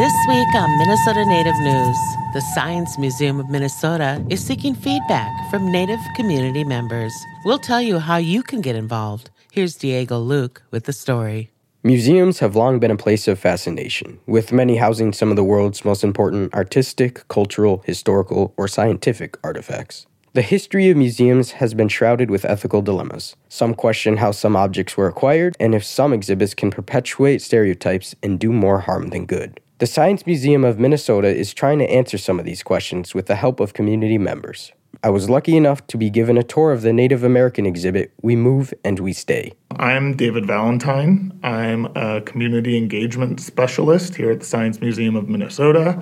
This week on Minnesota Native News, the Science Museum of Minnesota is seeking feedback from Native community members. We'll tell you how you can get involved. Here's Diego Luke with the story. Museums have long been a place of fascination, with many housing some of the world's most important artistic, cultural, historical, or scientific artifacts. The history of museums has been shrouded with ethical dilemmas. Some question how some objects were acquired, and if some exhibits can perpetuate stereotypes and do more harm than good. The Science Museum of Minnesota is trying to answer some of these questions with the help of community members. I was lucky enough to be given a tour of the Native American exhibit, We Move and We Stay. I'm David Valentine. I'm a community engagement specialist here at the Science Museum of Minnesota.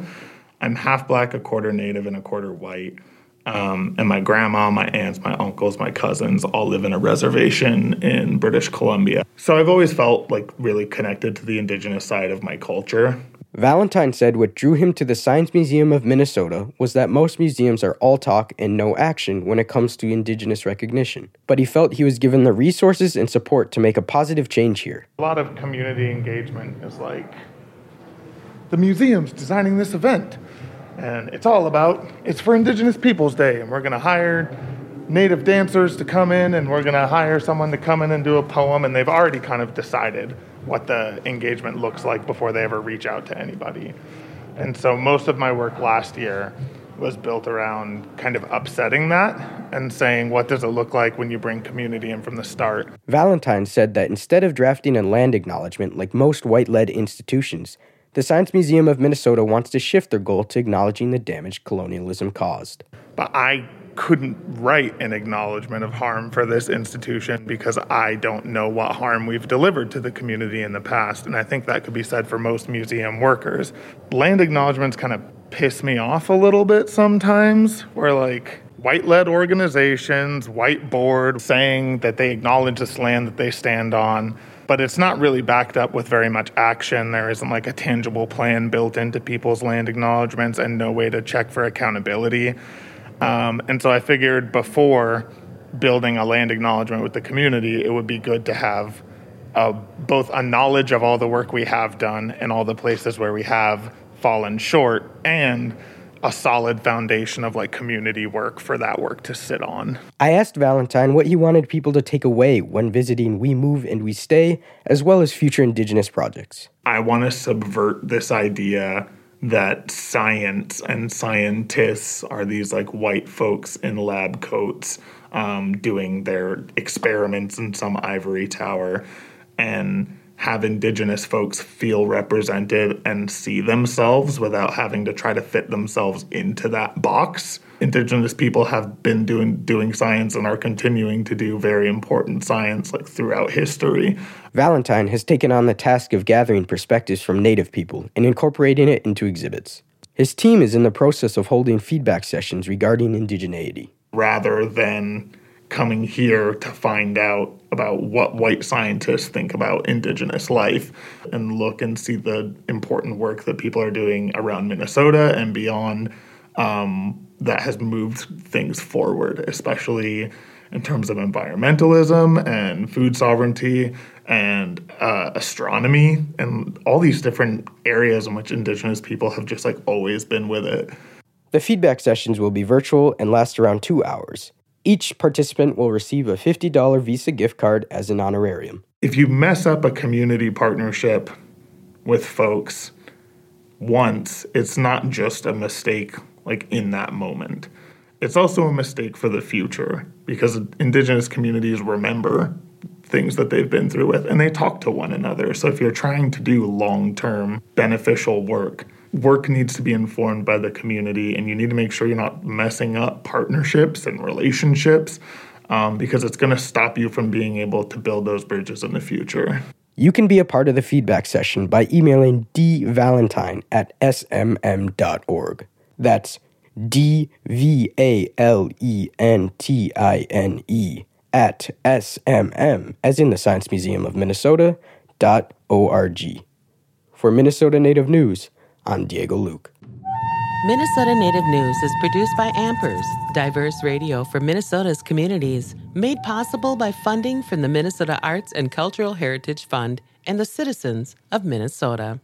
I'm half black, a quarter native, and a quarter white. Um, and my grandma, my aunts, my uncles, my cousins all live in a reservation in British Columbia. So I've always felt like really connected to the indigenous side of my culture. Valentine said what drew him to the Science Museum of Minnesota was that most museums are all talk and no action when it comes to Indigenous recognition. But he felt he was given the resources and support to make a positive change here. A lot of community engagement is like the museum's designing this event, and it's all about it's for Indigenous Peoples Day, and we're going to hire native dancers to come in, and we're going to hire someone to come in and do a poem, and they've already kind of decided what the engagement looks like before they ever reach out to anybody. And so most of my work last year was built around kind of upsetting that and saying, what does it look like when you bring community in from the start? Valentine said that instead of drafting a land acknowledgement like most white led institutions, the Science Museum of Minnesota wants to shift their goal to acknowledging the damage colonialism caused. But I couldn't write an acknowledgement of harm for this institution because I don't know what harm we've delivered to the community in the past. And I think that could be said for most museum workers. Land acknowledgements kind of piss me off a little bit sometimes, where like, white led organizations, white board saying that they acknowledge this land that they stand on, but it's not really backed up with very much action. There isn't like a tangible plan built into people's land acknowledgements and no way to check for accountability. Um, and so I figured before building a land acknowledgement with the community, it would be good to have uh, both a knowledge of all the work we have done and all the places where we have fallen short and a solid foundation of like community work for that work to sit on. I asked Valentine what he wanted people to take away when visiting We Move and We Stay, as well as future Indigenous projects. I want to subvert this idea that science and scientists are these like white folks in lab coats um, doing their experiments in some ivory tower. And have indigenous folks feel represented and see themselves without having to try to fit themselves into that box. Indigenous people have been doing doing science and are continuing to do very important science like throughout history. Valentine has taken on the task of gathering perspectives from native people and incorporating it into exhibits. His team is in the process of holding feedback sessions regarding indigeneity. Rather than coming here to find out about what white scientists think about indigenous life and look and see the important work that people are doing around Minnesota and beyond um, that has moved things forward, especially in terms of environmentalism and food sovereignty and uh, astronomy and all these different areas in which indigenous people have just like always been with it. The feedback sessions will be virtual and last around two hours. Each participant will receive a $50 Visa gift card as an honorarium. If you mess up a community partnership with folks once, it's not just a mistake like in that moment. It's also a mistake for the future because indigenous communities remember things that they've been through with and they talk to one another. So if you're trying to do long-term beneficial work, work needs to be informed by the community and you need to make sure you're not messing up partnerships and relationships um, because it's going to stop you from being able to build those bridges in the future. You can be a part of the feedback session by emailing dvalentine at smm.org. That's D V A L E N T I N E at SMM, as in the Science Museum of Minnesota, dot org. For Minnesota Native News, I'm Diego Luke. Minnesota Native News is produced by Ampers, diverse radio for Minnesota's communities, made possible by funding from the Minnesota Arts and Cultural Heritage Fund and the citizens of Minnesota.